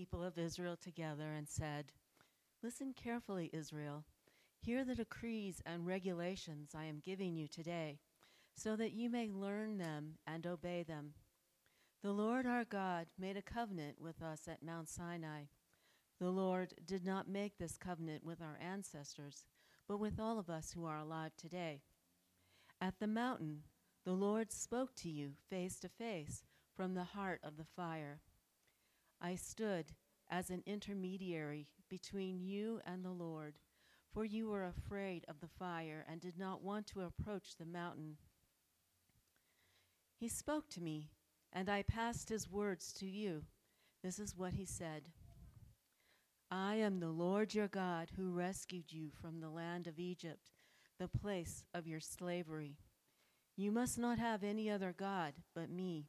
people of Israel together and said, Listen carefully, Israel. Hear the decrees and regulations I am giving you today, so that you may learn them and obey them. The Lord our God made a covenant with us at Mount Sinai. The Lord did not make this covenant with our ancestors, but with all of us who are alive today. At the mountain, the Lord spoke to you face to face from the heart of the fire. I stood as an intermediary between you and the Lord, for you were afraid of the fire and did not want to approach the mountain. He spoke to me, and I passed his words to you. This is what he said I am the Lord your God who rescued you from the land of Egypt, the place of your slavery. You must not have any other God but me.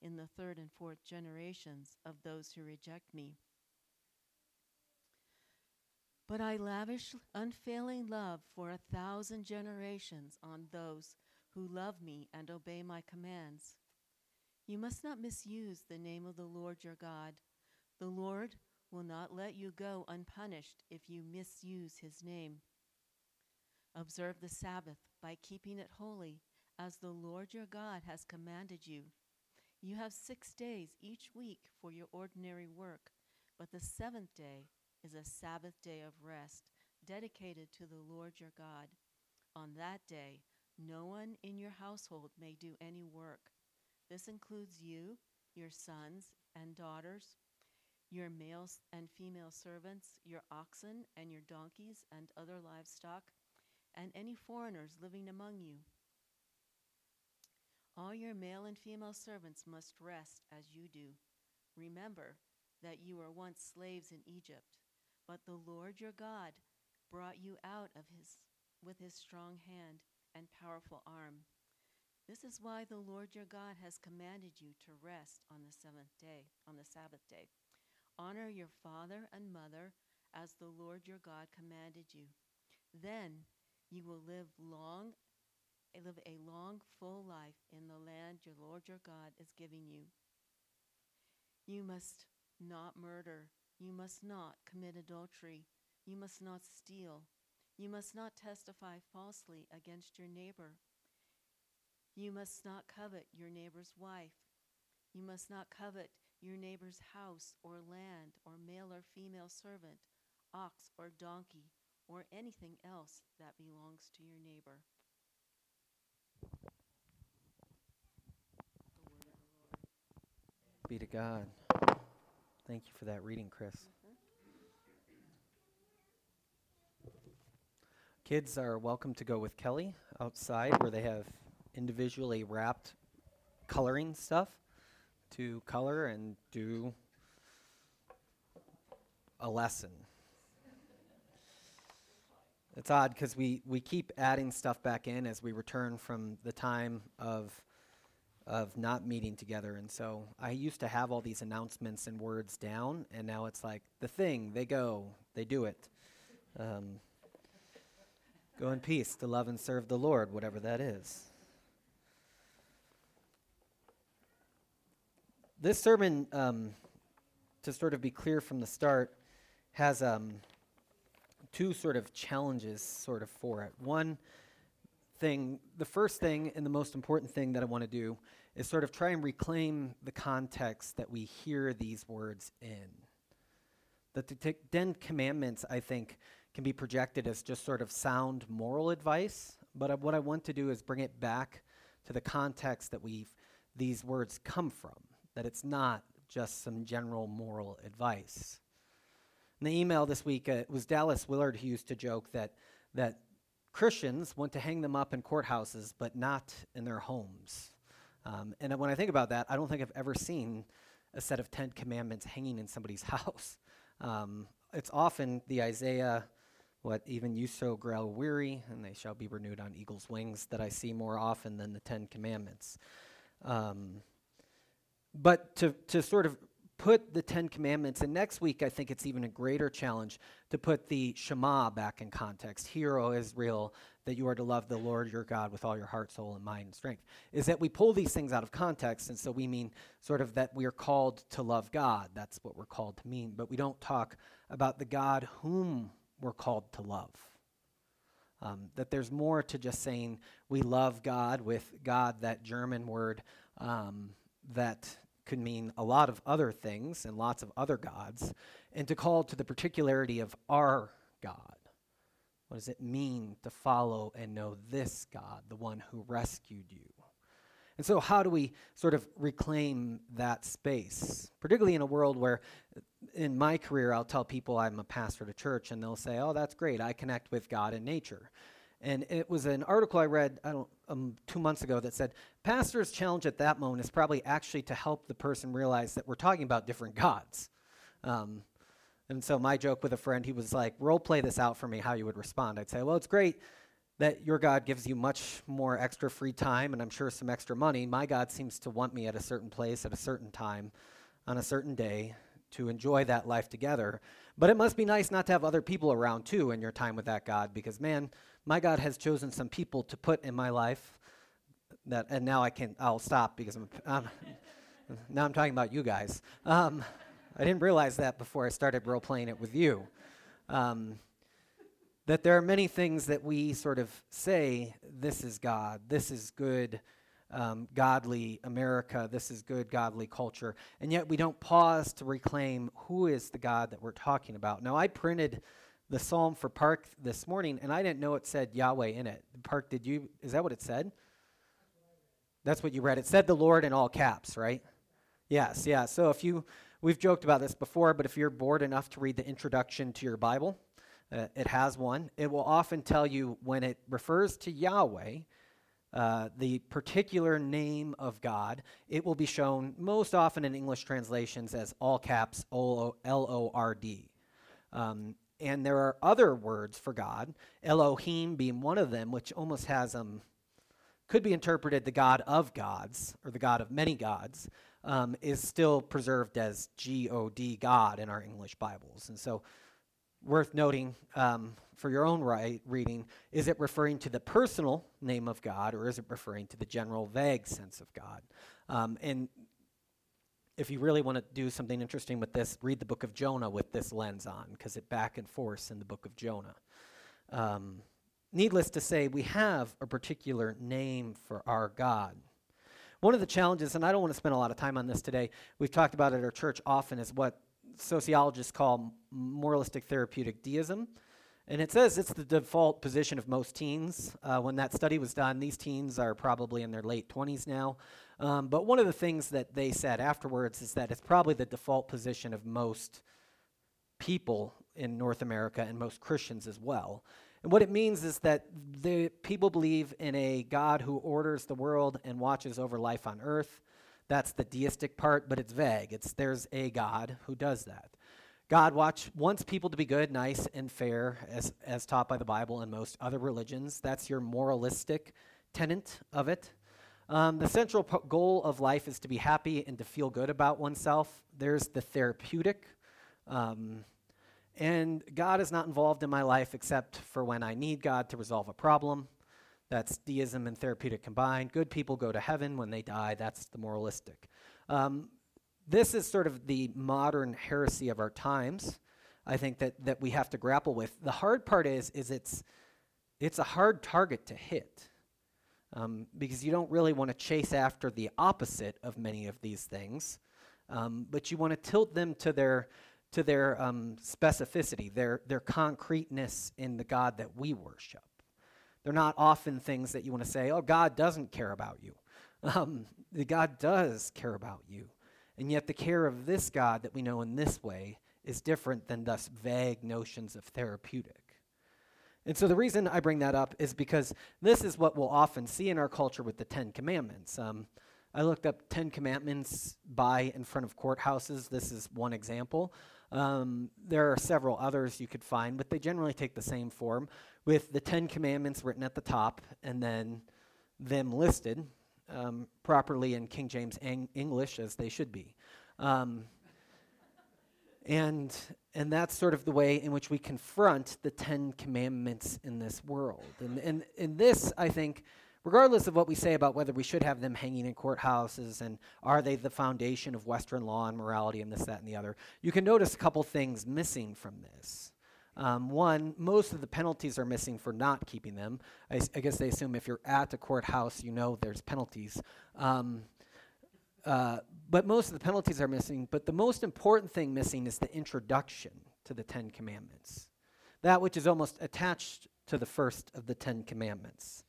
in the third and fourth generations of those who reject me. But I lavish unfailing love for a thousand generations on those who love me and obey my commands. You must not misuse the name of the Lord your God. The Lord will not let you go unpunished if you misuse his name. Observe the Sabbath by keeping it holy, as the Lord your God has commanded you. You have six days each week for your ordinary work, but the seventh day is a Sabbath day of rest, dedicated to the Lord your God. On that day, no one in your household may do any work. This includes you, your sons and daughters, your male and female servants, your oxen and your donkeys and other livestock, and any foreigners living among you. All your male and female servants must rest as you do. Remember that you were once slaves in Egypt, but the Lord your God brought you out of his with his strong hand and powerful arm. This is why the Lord your God has commanded you to rest on the seventh day, on the Sabbath day. Honor your father and mother as the Lord your God commanded you. Then you will live long live a long full life in the land your Lord your God is giving you. You must not murder, you must not commit adultery, you must not steal, you must not testify falsely against your neighbor. You must not covet your neighbor's wife. You must not covet your neighbor's house or land or male or female servant, ox or donkey, or anything else that belongs to your neighbor. Be to God. Thank you for that reading, Chris. Kids are welcome to go with Kelly outside where they have individually wrapped coloring stuff to color and do a lesson. It's odd because we, we keep adding stuff back in as we return from the time of, of not meeting together. And so I used to have all these announcements and words down, and now it's like the thing, they go, they do it. Um, go in peace to love and serve the Lord, whatever that is. This sermon, um, to sort of be clear from the start, has um, two sort of challenges sort of for it. One thing, the first thing and the most important thing that I want to do is sort of try and reclaim the context that we hear these words in. The Ten Commandments, I think, can be projected as just sort of sound moral advice, but uh, what I want to do is bring it back to the context that we these words come from that it's not just some general moral advice. In the email this week, uh, it was Dallas Willard who used to joke that, that Christians want to hang them up in courthouses, but not in their homes. Um, and when I think about that, I don't think I've ever seen a set of Ten Commandments hanging in somebody's house. Um, it's often the Isaiah, what even you so grow weary, and they shall be renewed on eagle's wings, that I see more often than the Ten Commandments. Um, but to, to sort of put the Ten Commandments, and next week I think it's even a greater challenge to put the Shema back in context. Hear, O Israel, that you are to love the Lord your God with all your heart, soul, and mind and strength. Is that we pull these things out of context, and so we mean sort of that we are called to love God. That's what we're called to mean. But we don't talk about the God whom we're called to love. Um, that there's more to just saying we love God with God, that German word um, that could mean a lot of other things and lots of other gods, and to call to the particularity of our God. What does it mean to follow and know this God, the one who rescued you? And so, how do we sort of reclaim that space, particularly in a world where, in my career, I'll tell people I'm a pastor at a church, and they'll say, "Oh, that's great. I connect with God and nature." And it was an article I read I don't, um, two months ago that said pastor's challenge at that moment is probably actually to help the person realize that we're talking about different gods. Um, and so my joke with a friend, he was like, role play this out for me, how you would respond. I'd say, well, it's great that your God gives you much more extra free time and I'm sure some extra money. My God seems to want me at a certain place at a certain time on a certain day to enjoy that life together. But it must be nice not to have other people around too in your time with that God because, man, my God has chosen some people to put in my life that, and now I can, I'll stop because I'm, now I'm talking about you guys. Um, I didn't realize that before I started role playing it with you. Um, that there are many things that we sort of say, this is God, this is good, um, godly America, this is good, godly culture, and yet we don't pause to reclaim who is the God that we're talking about. Now, I printed the psalm for Park this morning, and I didn't know it said Yahweh in it. Park, did you? Is that what it said? That's what you read. It said the Lord in all caps, right? Yes, yeah. So if you, we've joked about this before, but if you're bored enough to read the introduction to your Bible, uh, it has one. It will often tell you when it refers to Yahweh, uh, the particular name of God, it will be shown most often in English translations as all caps L O R D. Um, and there are other words for God, Elohim being one of them, which almost has um could be interpreted the God of gods or the God of many gods, um, is still preserved as G O D God in our English Bibles. And so, worth noting um, for your own right reading, is it referring to the personal name of God or is it referring to the general vague sense of God? Um, and if you really want to do something interesting with this, read the book of Jonah with this lens on, because it back and forth in the book of Jonah. Um, needless to say, we have a particular name for our God. One of the challenges, and I don't want to spend a lot of time on this today, we've talked about at our church often, is what sociologists call moralistic therapeutic deism. And it says it's the default position of most teens. Uh, when that study was done, these teens are probably in their late 20s now. Um, but one of the things that they said afterwards is that it's probably the default position of most people in North America and most Christians as well. And what it means is that the people believe in a God who orders the world and watches over life on earth. That's the deistic part, but it's vague. It's there's a God who does that. God watch, wants people to be good, nice, and fair, as, as taught by the Bible and most other religions. That's your moralistic tenet of it. Um, the central po- goal of life is to be happy and to feel good about oneself. There's the therapeutic. Um, and God is not involved in my life except for when I need God to resolve a problem. That's deism and therapeutic combined. Good people go to heaven when they die. That's the moralistic. Um, this is sort of the modern heresy of our times. I think that, that we have to grapple with. The hard part is, is it's, it's a hard target to hit um, because you don't really want to chase after the opposite of many of these things, um, but you want to tilt them to their to their um, specificity, their their concreteness in the God that we worship. They're not often things that you want to say, "Oh, God doesn't care about you." Um, the God does care about you, and yet the care of this God that we know in this way is different than thus vague notions of therapeutic. And so the reason I bring that up is because this is what we'll often see in our culture with the Ten Commandments. Um, I looked up Ten Commandments by in front of courthouses. This is one example. Um, there are several others you could find, but they generally take the same form, with the Ten Commandments written at the top and then them listed um, properly in King James English as they should be. Um, and, and that's sort of the way in which we confront the Ten Commandments in this world. And, and, and this, I think, regardless of what we say about whether we should have them hanging in courthouses and are they the foundation of Western law and morality and this, that, and the other, you can notice a couple things missing from this. Um, one, most of the penalties are missing for not keeping them. I, guess they assume if you're at a courthouse, you know there's penalties. Um, uh, but most of the penalties are missing. But the most important thing missing is the introduction to the Ten Commandments, that which is almost attached to the first of the Ten Commandments.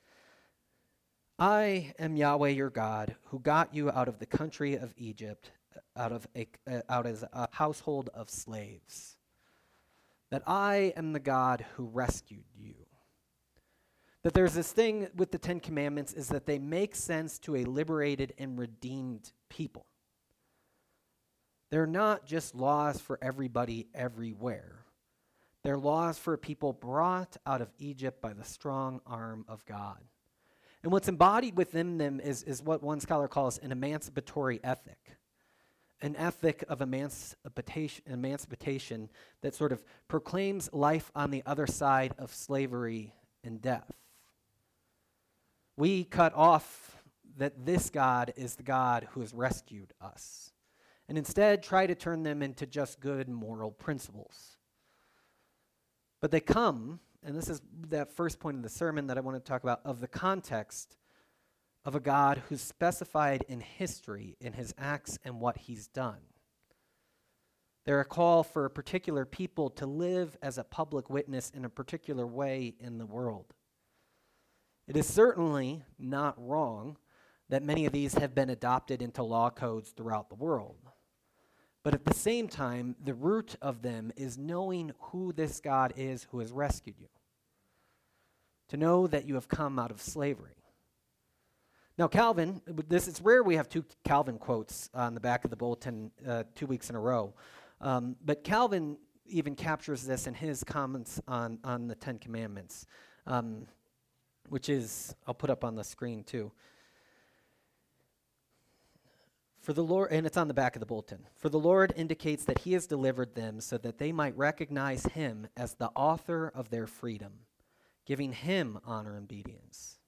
I am Yahweh your God, who got you out of the country of Egypt, uh, out of a, uh, out as a household of slaves. That I am the God who rescued you. That there's this thing with the Ten Commandments is that they make sense to a liberated and redeemed people. They're not just laws for everybody everywhere. They're laws for a people brought out of Egypt by the strong arm of God. And what's embodied within them is, is what one scholar calls an emancipatory ethic an ethic of emancipation, emancipation that sort of proclaims life on the other side of slavery and death. We cut off that this God is the God who has rescued us, and instead try to turn them into just good moral principles. But they come, and this is that first point of the sermon that I want to talk about, of the context of a God who's specified in history in his acts and what he's done. They're a call for a particular people to live as a public witness in a particular way in the world. It is certainly not wrong that many of these have been adopted into law codes throughout the world. But at the same time, the root of them is knowing who this God is who has rescued you. To know that you have come out of slavery. Now, Calvin, this it's rare we have two Calvin quotes on the back of the bulletin uh, two weeks in a row, um, but Calvin even captures this in his comments on on the Ten Commandments, um, which is I'll put up on the screen too. For the Lord, and it's on the back of the bulletin. For the Lord indicates that He has delivered them so that they might recognize Him as the author of their freedom, giving Him honor and obedience.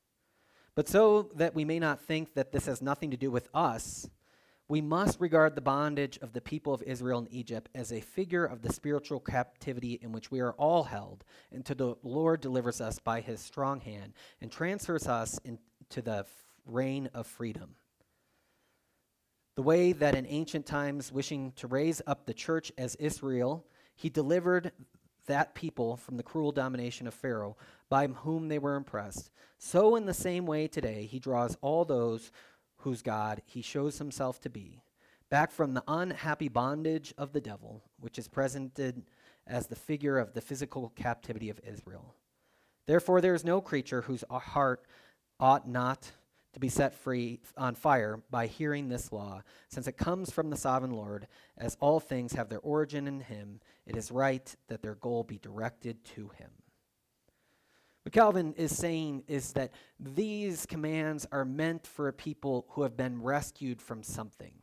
But so that we may not think that this has nothing to do with us, we must regard the bondage of the people of Israel in Egypt as a figure of the spiritual captivity in which we are all held, until the Lord delivers us by his strong hand and transfers us into the reign of freedom. The way that in ancient times, wishing to raise up the church as Israel, he delivered that people from the cruel domination of Pharaoh, by whom they were impressed, so in the same way today he draws all those whose God he shows himself to be, back from the unhappy bondage of the devil, which is presented as the figure of the physical captivity of Israel. Therefore, there is no creature whose heart ought not to be set free on fire by hearing this law, since it comes from the sovereign Lord, as all things have their origin in him, it is right that their goal be directed to him. What Calvin is saying is that these commands are meant for a people who have been rescued from something.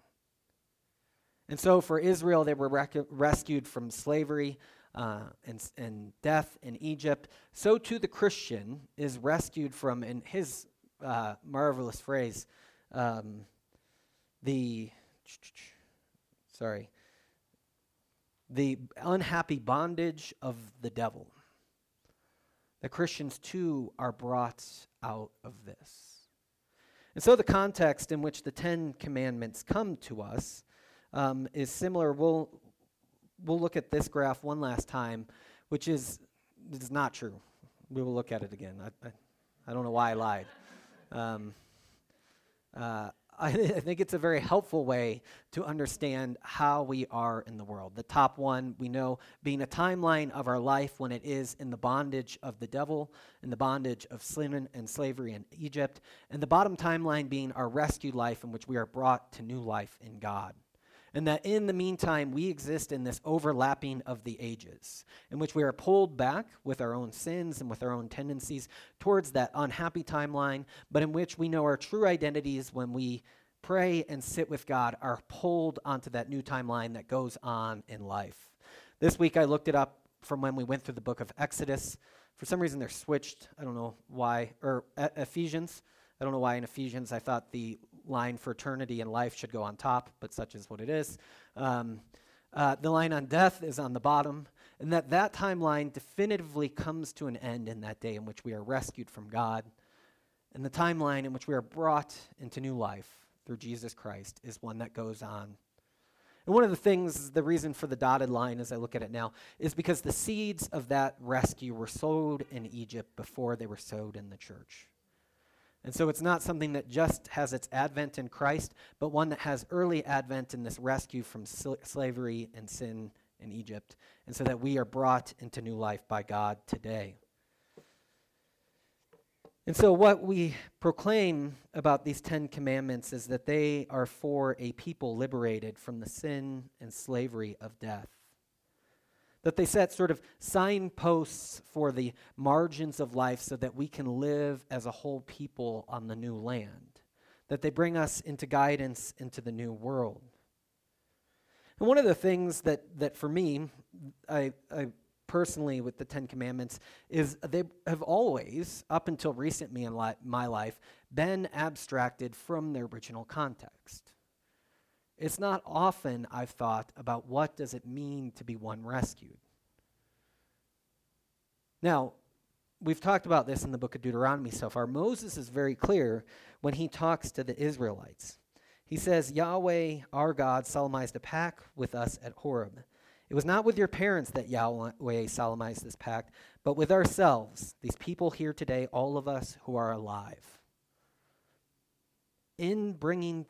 And so for Israel, they were rec- rescued from slavery uh, and, and death in Egypt. So too the Christian is rescued from, in his uh, marvelous phrase, um, the, sorry, the unhappy bondage of the devil. The Christians too are brought out of this. And so the context in which the Ten Commandments come to us um, is similar. We'll, we'll look at this graph one last time, which is, is not true. We will look at it again. I, I, I don't know why I lied. Um, uh, I, I think it's a very helpful way to understand how we are in the world. The top one, we know, being a timeline of our life when it is in the bondage of the devil, in the bondage of sin and slavery in Egypt, and the bottom timeline being our rescued life in which we are brought to new life in God. And that in the meantime, we exist in this overlapping of the ages, in which we are pulled back with our own sins and with our own tendencies towards that unhappy timeline, but in which we know our true identities when we pray and sit with God are pulled onto that new timeline that goes on in life. This week I looked it up from when we went through the book of Exodus. For some reason they're switched. I don't know why. Or e- Ephesians. I don't know why in Ephesians I thought the line for eternity and life should go on top, but such is what it is. Um, uh, the line on death is on the bottom, and that that timeline definitively comes to an end in that day in which we are rescued from God, and the timeline in which we are brought into new life through Jesus Christ is one that goes on. And one of the things, the reason for the dotted line as I look at it now, is because the seeds of that rescue were sowed in Egypt before they were sowed in the church. And so it's not something that just has its advent in Christ, but one that has early advent in this rescue from sl- slavery and sin in Egypt. And so that we are brought into new life by God today. And so, what we proclaim about these Ten Commandments is that they are for a people liberated from the sin and slavery of death that they set sort of signposts for the margins of life so that we can live as a whole people on the new land, that they bring us into guidance into the new world. And one of the things that, that for me, I, I personally with the Ten Commandments is they have always, up until recently in li- my life, been abstracted from their original context. It's not often I've thought about what does it mean to be one rescued. Now, we've talked about this in the book of Deuteronomy so far. Moses is very clear when he talks to the Israelites. He says, Yahweh, our God, solemnized a pact with us at Horeb. It was not with your parents that Yahweh solemnized this pact, but with ourselves, these people here today, all of us who are alive. In bringing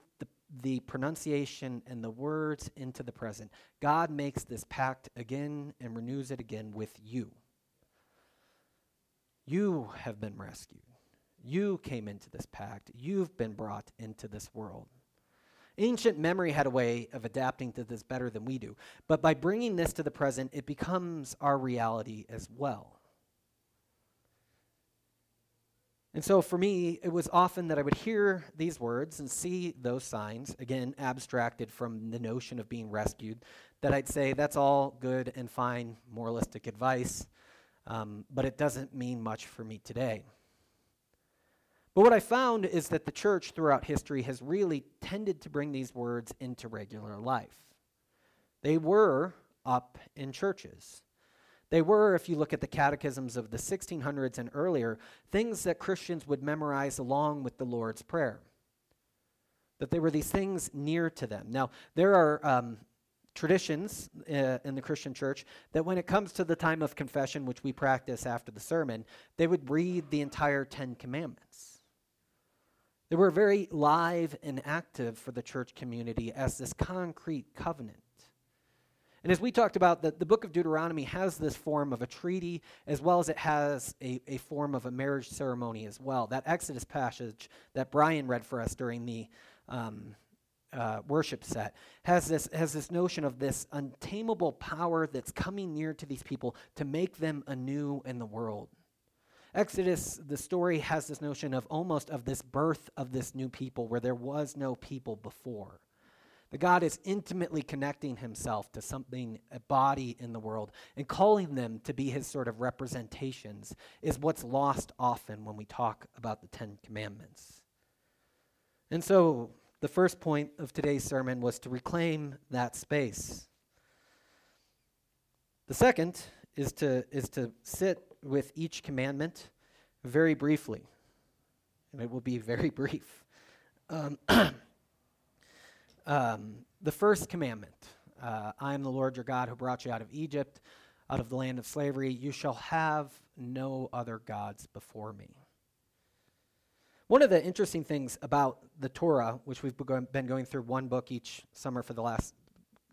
the pronunciation and the words into the present. God makes this pact again and renews it again with you. You have been rescued. You came into this pact. You've been brought into this world. Ancient memory had a way of adapting to this better than we do. But by bringing this to the present, it becomes our reality as well. And so for me, it was often that I would hear these words and see those signs, again, abstracted from the notion of being rescued, that I'd say, that's all good and fine moralistic advice, um, but it doesn't mean much for me today. But what I found is that the church throughout history has really tended to bring these words into regular life. They were up in churches. They were, if you look at the catechisms of the 1600s and earlier, things that Christians would memorize along with the Lord's Prayer. That they were these things near to them. Now, there are um, traditions uh, in the Christian church that when it comes to the time of confession, which we practice after the sermon, they would read the entire Ten Commandments. They were very live and active for the church community as this concrete covenant. And as we talked about, the, the book of Deuteronomy has this form of a treaty as well as it has a, a form of a marriage ceremony as well. That Exodus passage that Brian read for us during the um, uh, worship set has this, has this notion of this untamable power that's coming near to these people to make them anew in the world. Exodus, the story has this notion of almost of this birth of this new people where there was no people before. That God is intimately connecting himself to something, a body in the world, and calling them to be his sort of representations is what's lost often when we talk about the Ten Commandments. And so, the first point of today's sermon was to reclaim that space. The second is to, is to sit with each commandment very briefly. And it will be very brief. Um, Um, the first commandment uh, I am the Lord your God who brought you out of Egypt, out of the land of slavery. You shall have no other gods before me. One of the interesting things about the Torah, which we've been going through one book each summer for the last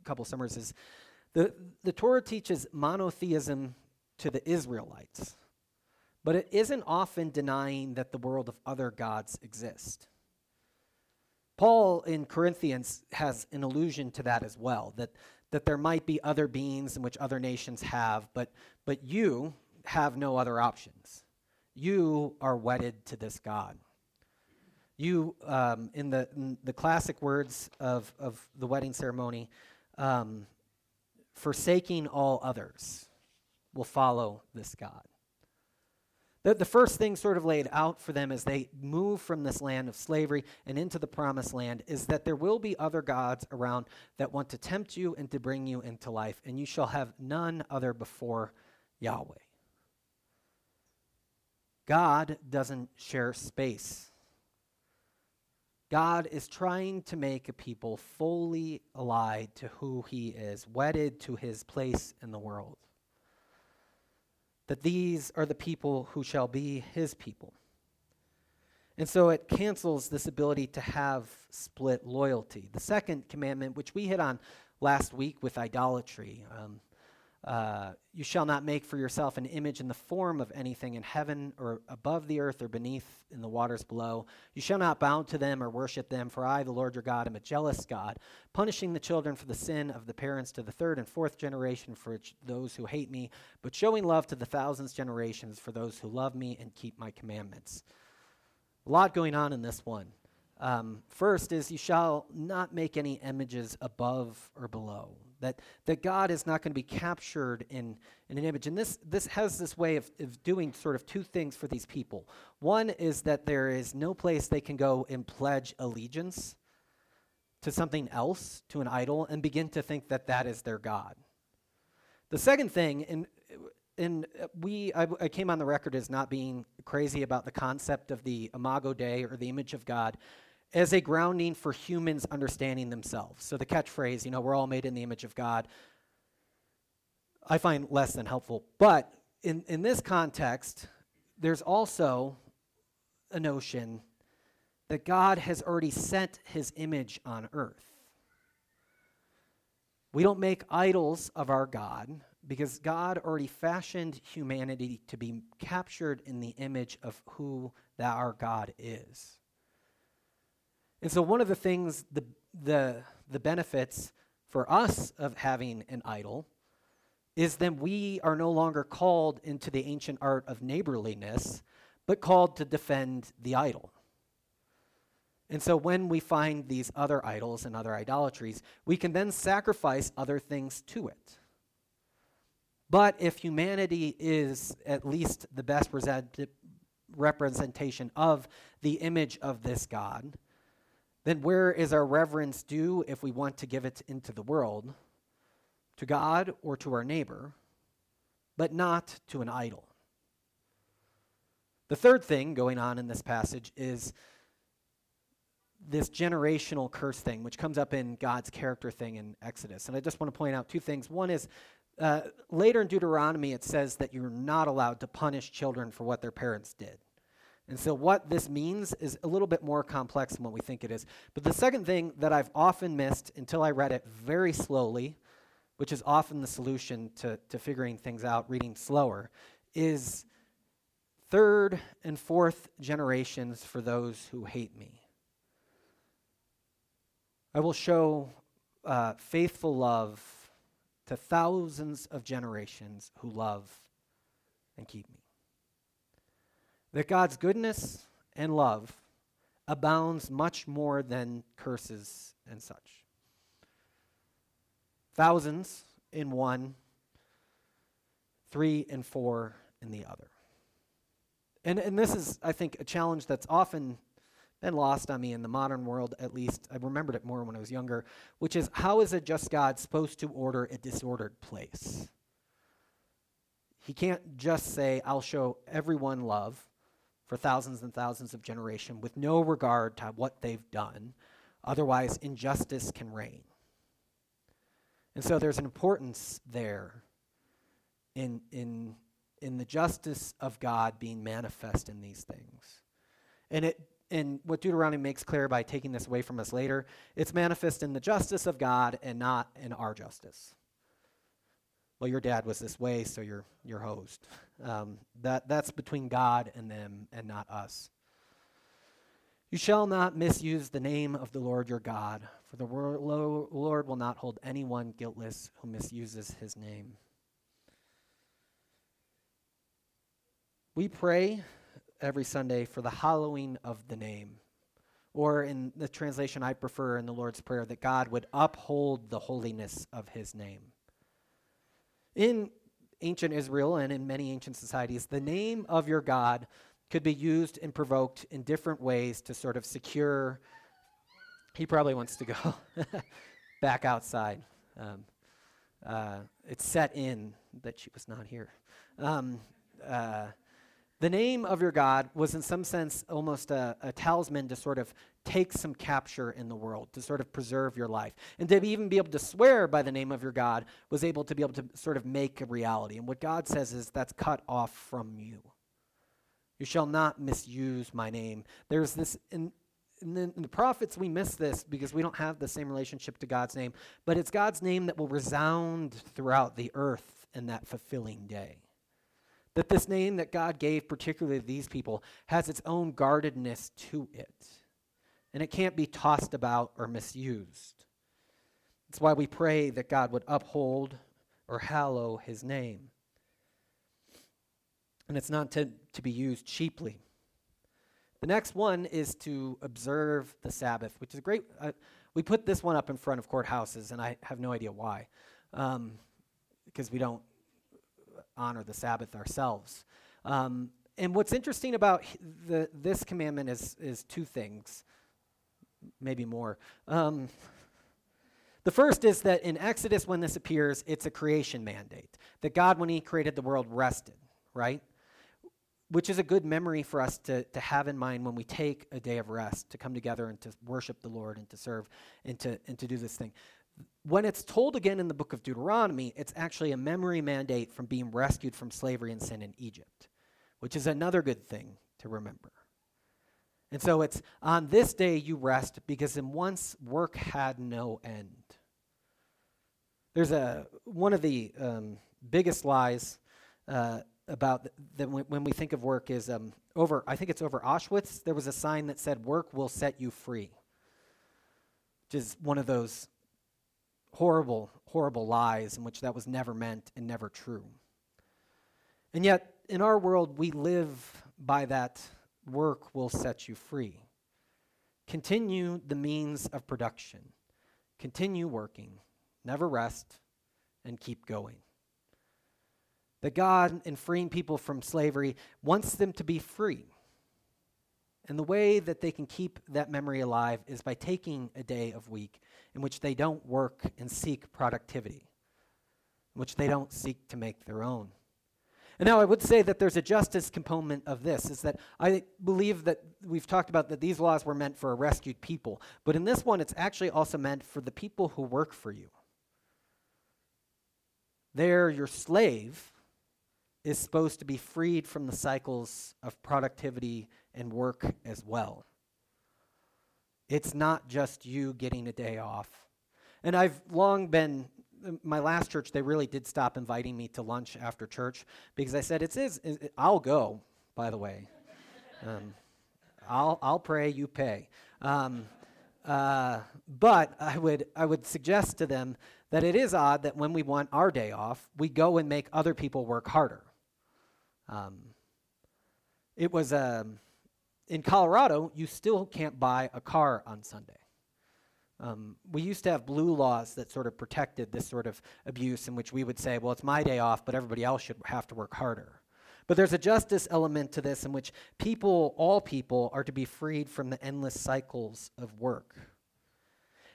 couple summers, is the, the Torah teaches monotheism to the Israelites, but it isn't often denying that the world of other gods exist. Paul in Corinthians has an allusion to that as well, that, that there might be other beings in which other nations have, but, but you have no other options. You are wedded to this God. You, um, in, the, in the classic words of, of the wedding ceremony, um, forsaking all others will follow this God. The, the first thing sort of laid out for them as they move from this land of slavery and into the promised land is that there will be other gods around that want to tempt you and to bring you into life, and you shall have none other before Yahweh. God doesn't share space. God is trying to make a people fully allied to who he is, wedded to his place in the world that these are the people who shall be his people. And so it cancels this ability to have split loyalty. The second commandment, which we hit on last week with idolatry, um, uh, you shall not make for yourself an image in the form of anything in heaven or above the earth or beneath in the waters below. You shall not bow to them or worship them, for I, the Lord your God, am a jealous God, punishing the children for the sin of the parents to the third and fourth generation for ch- those who hate me, but showing love to the thousands generations for those who love me and keep my commandments. A lot going on in this one. Um, first is you shall not make any images above or below that, that God is not going to be captured in, in an image. And this, this has this way of, of doing sort of two things for these people. One is that there is no place they can go and pledge allegiance to something else, to an idol, and begin to think that that is their God. The second thing, and, and we, I, I came on the record as not being crazy about the concept of the Imago Dei or the image of God as a grounding for humans understanding themselves. So the catchphrase, you know, we're all made in the image of God, I find less than helpful. But in, in this context, there's also a notion that God has already sent his image on earth. We don't make idols of our God because God already fashioned humanity to be captured in the image of who that our God is. And so, one of the things, the, the, the benefits for us of having an idol is that we are no longer called into the ancient art of neighborliness, but called to defend the idol. And so when we find these other idols and other idolatries, we can then sacrifice other things to it. But if humanity is at least the best representation of the image of this God, then where is our reverence due if we want to give it into the world? To God or to our neighbor, but not to an idol. The third thing going on in this passage is this generational curse thing, which comes up in God's character thing in Exodus. And I just want to point out two things. One is uh, later in Deuteronomy, it says that you're not allowed to punish children for what their parents did. And so, what this means is a little bit more complex than what we think it is. But the second thing that I've often missed until I read it very slowly, which is often the solution to, to figuring things out, reading slower, is third and fourth generations for those who hate me. I will show uh, faithful love to thousands of generations who love and keep me that God's goodness and love abounds much more than curses and such. Thousands in one, three and four in the other. And, and this is, I think, a challenge that's often been lost on me in the modern world, at least. I remembered it more when I was younger, which is how is a just God supposed to order a disordered place? He can't just say, I'll show everyone love for thousands and thousands of generations with no regard to what they've done. Otherwise, injustice can reign. And so there's an importance there in, in, in the justice of God being manifest in these things. And, it, and what Deuteronomy makes clear by taking this away from us later, it's manifest in the justice of God and not in our justice well, your dad was this way, so you're, you're hosed. Um, that, that's between God and them and not us. You shall not misuse the name of the Lord your God, for the Lord will not hold anyone guiltless who misuses his name. We pray every Sunday for the hallowing of the name. Or in the translation I prefer in the Lord's Prayer, that God would uphold the holiness of his name. In ancient Israel and in many ancient societies, the name of your God could be used and provoked in different ways to sort of secure. He probably wants to go back outside. Um, uh, it's set in that she was not here. Um, uh, the name of your God was, in some sense, almost a, a, talisman to sort of take some capture in the world, to sort of preserve your life. And to even be able to swear by the name of your God was able to be able to sort of make a reality. And what God says is that's cut off from you. You shall not misuse my name. There's this, in, in, the, in the prophets, we miss this because we don't have the same relationship to God's name. But it's God's name that will resound throughout the earth in that fulfilling day. That this name that God gave, particularly to these people, has its own guardedness to it. And it can't be tossed about or misused. That's why we pray that God would uphold or hallow his name and it's not to, to be used cheaply. The next one is to observe the Sabbath, which is great. Uh, we put this one up in front of courthouses, and I have no idea why, um, because we don't honor the Sabbath ourselves. Um, and what's interesting about the, this commandment is, is two things, maybe more. Um, the first is that in Exodus, when this appears, it's a creation mandate. That God, when He created the world, rested, right? which is a good memory for us to, to have in mind when we take a day of rest to come together and to worship the Lord and to serve and to, and to do this thing. When it's told again in the book of Deuteronomy, it's actually a memory mandate from being rescued from slavery and sin in Egypt, which is another good thing to remember. And so it's on this day you rest because in once work had no end. There's a one of the um, biggest lies uh, about that when, when we think of work is um, over, I think it's over Auschwitz, there was a sign that said, Work will set you free, which is one of those horrible, horrible lies in which that was never meant and never true. And yet, in our world, we live by that work will set you free. Continue the means of production, continue working, never rest, and keep going. That God, in freeing people from slavery, wants them to be free. And the way that they can keep that memory alive is by taking a day of week in which they don't work and seek productivity, in which they don't seek to make their own. And now I would say that there's a justice component of this, is that I believe that we've talked about that these laws were meant for a rescued people, but in this one, it's actually also meant for the people who work for you. They're your slave, is supposed to be freed from the cycles of productivity and work as well. It's not just you getting a day off. And I've long been, my last church, they really did stop inviting me to lunch after church because I said, it is, it, I'll go, by the way. Um, I'll, I'll pray, you pay. Um, uh, but I would, I would suggest to them that it is odd that when we want our day off, we go and make other people work harder. Um, it was um, in Colorado, you still can't buy a car on Sunday. Um, we used to have blue laws that sort of protected this sort of abuse, in which we would say, well, it's my day off, but everybody else should have to work harder. But there's a justice element to this in which people, all people, are to be freed from the endless cycles of work.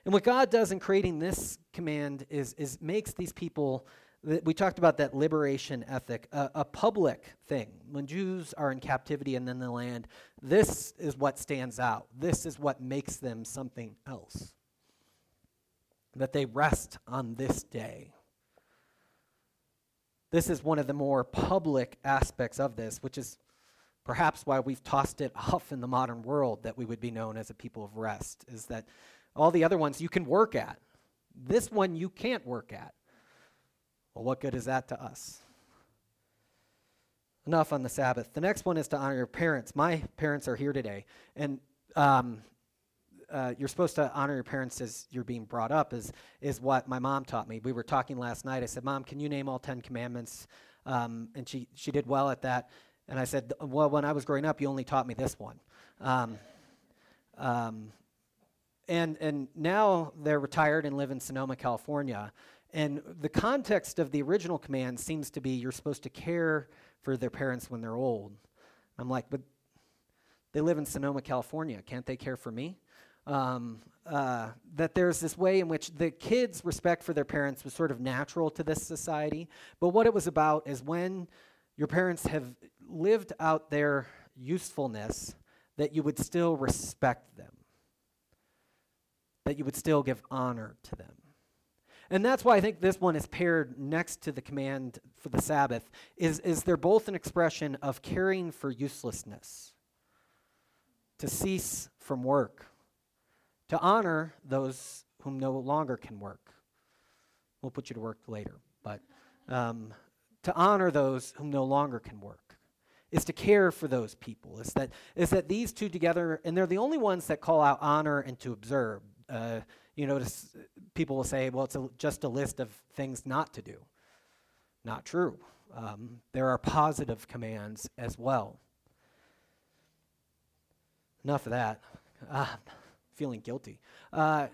And what God does in creating this command is, is makes these people we talked about that liberation ethic, a, a, public thing. When Jews are in captivity and in the land, this is what stands out. This is what makes them something else. That they rest on this day. This is one of the more public aspects of this, which is perhaps why we've tossed it off in the modern world that we would be known as a people of rest, is that all the other ones you can work at. This one you can't work at. Well, what good is that to us? Enough on the Sabbath. The next one is to honor your parents. My parents are here today. And um, uh, you're supposed to honor your parents as you're being brought up is is what my mom taught me. We were talking last night. I said, "Mom, can you name all ten commandments?" Um, and she she did well at that. And I said, "Well, when I was growing up, you only taught me this one." Um, um, and and now they're retired and live in Sonoma, California. And the context of the original command seems to be you're supposed to care for their parents when they're old. I'm like, but they live in Sonoma, California. Can't they care for me? Um, uh, that there's this way in which the kids' respect for their parents was sort of natural to this society. But what it was about is when your parents have lived out their usefulness, that you would still respect them, that you would still give honor to them. And that's why I think this one is paired next to the command for the Sabbath, is, is they're both an expression of caring for uselessness, to cease from work, to honor those whom no longer can work. We'll put you to work later, but um, to honor those whom no longer can work is to care for those people. Is that is that these two together, and they're the only ones that call out honor and to observe. Uh, you notice people will say, well, it's a, just a list of things not to do. Not true. Um, there are positive commands as well. Enough of that. Ah, feeling guilty. Uh,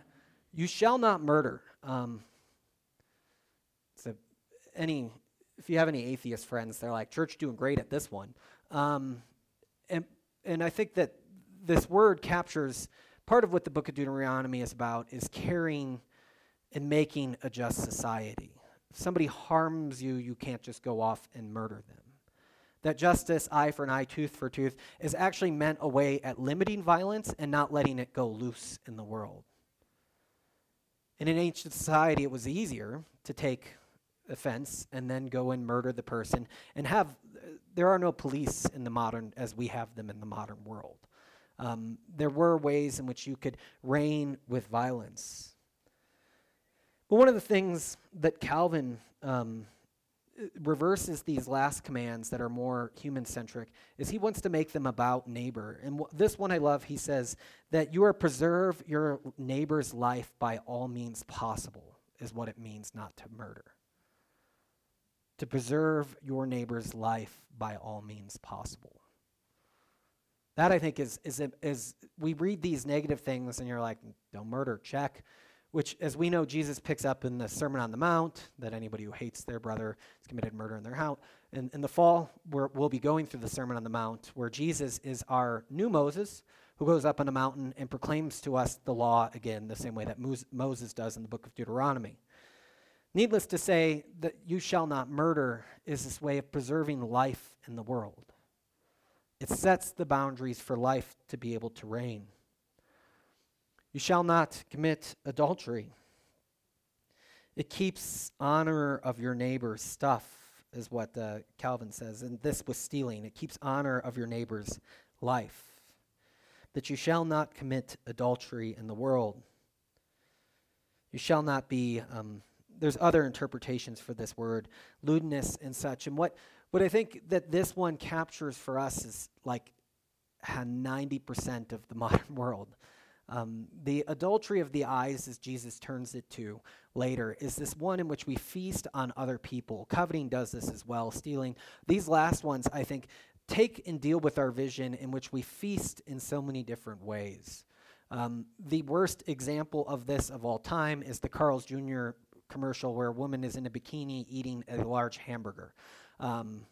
you shall not murder. Um, so, any if you have any atheist friends, they're like, "Church doing great at this one," um, and and I think that this word captures part of what the book of Deuteronomy is about is caring and making a just society. If somebody harms you, you can't just go off and murder them. That justice, eye for an eye, tooth for tooth, is actually meant a way at limiting violence and not letting it go loose in the world. In an ancient society, it was easier to take offense and then go and murder the person and have there are no police in the modern as we have them in the modern world um, there were ways in which you could reign with violence. But one of the things that Calvin um, reverses these last commands that are more human centric is he wants to make them about neighbor. And w- this one I love, he says that you are preserve your neighbor's life by all means possible, is what it means not to murder. To preserve your neighbor's life by all means possible. That I think is is is we read these negative things and you're like, don't murder, check. Which, as we know, Jesus picks up in the Sermon on the Mount that anybody who hates their brother has committed murder in their house. In, in the fall, we will be going through the Sermon on the Mount, where Jesus is our new Moses, who goes up on a mountain and proclaims to us the law again, the same way that Moses does in the book of Deuteronomy. Needless to say, that you shall not murder is this way of preserving life in the world. It sets the boundaries for life to be able to reign. You shall not commit adultery. It keeps honor of your neighbor's stuff, is what uh, Calvin says. And this was stealing. It keeps honor of your neighbor's life. That you shall not commit adultery in the world. You shall not be, um, there's other interpretations for this word, lewdness and such. And what, what I think that this one captures for us is like 90% of the modern world. Um, the adultery of the eyes, as Jesus turns it to later, is this one in which we feast on other people. Coveting does this as well, stealing. These last ones, I think, take and deal with our vision in which we feast in so many different ways. Um, the worst example of this of all time is the Carl's Jr. commercial where a woman is in a bikini eating a large hamburger um,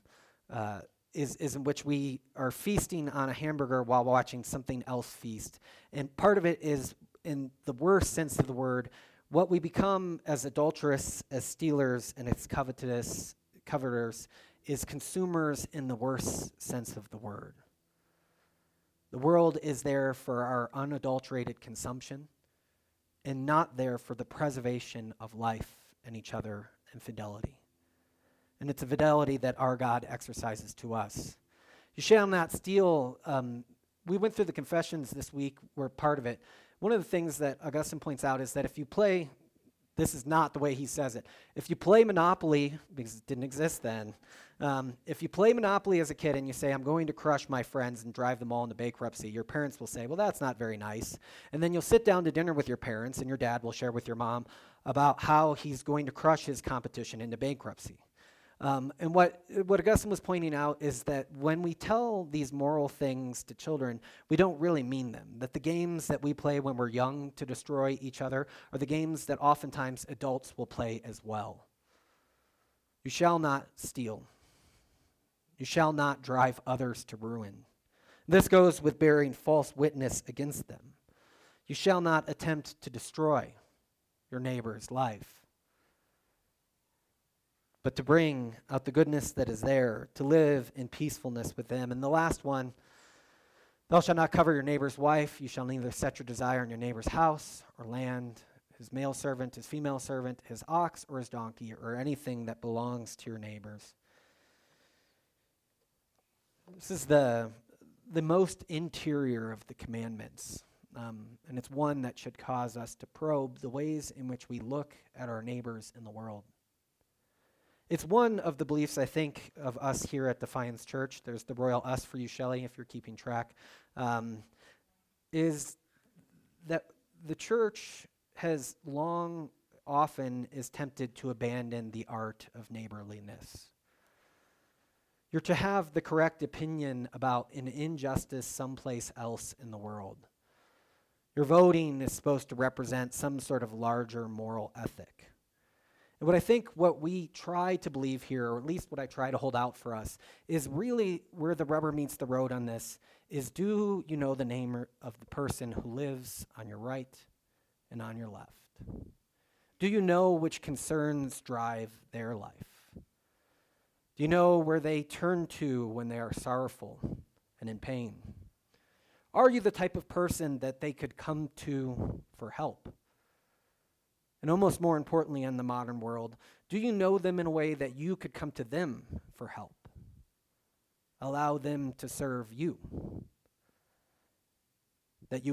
uh, is, is in which we are feasting on a hamburger while watching something else feast. And part of it is, in the worst sense of the word, what we become as adulterous, as stealers, and as covetous, coveters is consumers in the worst sense of the word. The world is there for our unadulterated consumption and not there for the preservation of life and each other and fidelity and it's a fidelity that our God exercises to us. You shall not steal. Um, we went through the confessions this week, we're part of it. One of the things that Augustine points out is that if you play This is not the way he says it. If you play Monopoly, because it didn't exist then, um, if you play Monopoly as a kid and you say, I'm going to crush my friends and drive them all into bankruptcy, your parents will say, Well, that's not very nice. And then you'll sit down to dinner with your parents, and your dad will share with your mom about how he's going to crush his competition into bankruptcy. Um, and what, what Augustine was pointing out is that when we tell these moral things to children, we don't really mean them. That the games that we play when we're young to destroy each other are the games that oftentimes adults will play as well. You shall not steal. You shall not drive others to ruin. This goes with bearing false witness against them. You shall not attempt to destroy your neighbor's life but to bring out the goodness that is there, to live in peacefulness with them. And the last one, thou shalt not cover your neighbor's wife, you shall neither set your desire on your neighbor's house or land, his male servant, his female servant, his ox or his donkey, or anything that belongs to your neighbors. This is the, the most interior of the commandments. Um, and it's one that should cause us to probe the ways in which we look at our neighbors in the world. It's one of the beliefs, I think, of us here at Defiance Church. There's the royal us for you, Shelley, if you're keeping track. Um, is that the church has long, often, is tempted to abandon the art of neighborliness. You're to have the correct opinion about an injustice someplace else in the world. Your voting is supposed to represent some sort of larger moral ethic. And what I think what we try to believe here, or at least what I try to hold out for us, is really where the rubber meets the road on this is do you know the name er, of the person who lives on your right and on your left? Do you know which concerns drive their life? Do you know where they turn to when they are sorrowful and in pain? Are you the type of person that they could come to for help? And almost more importantly, in the modern world, do you know them in a way that you could come to them for help? Allow them to serve you. That you would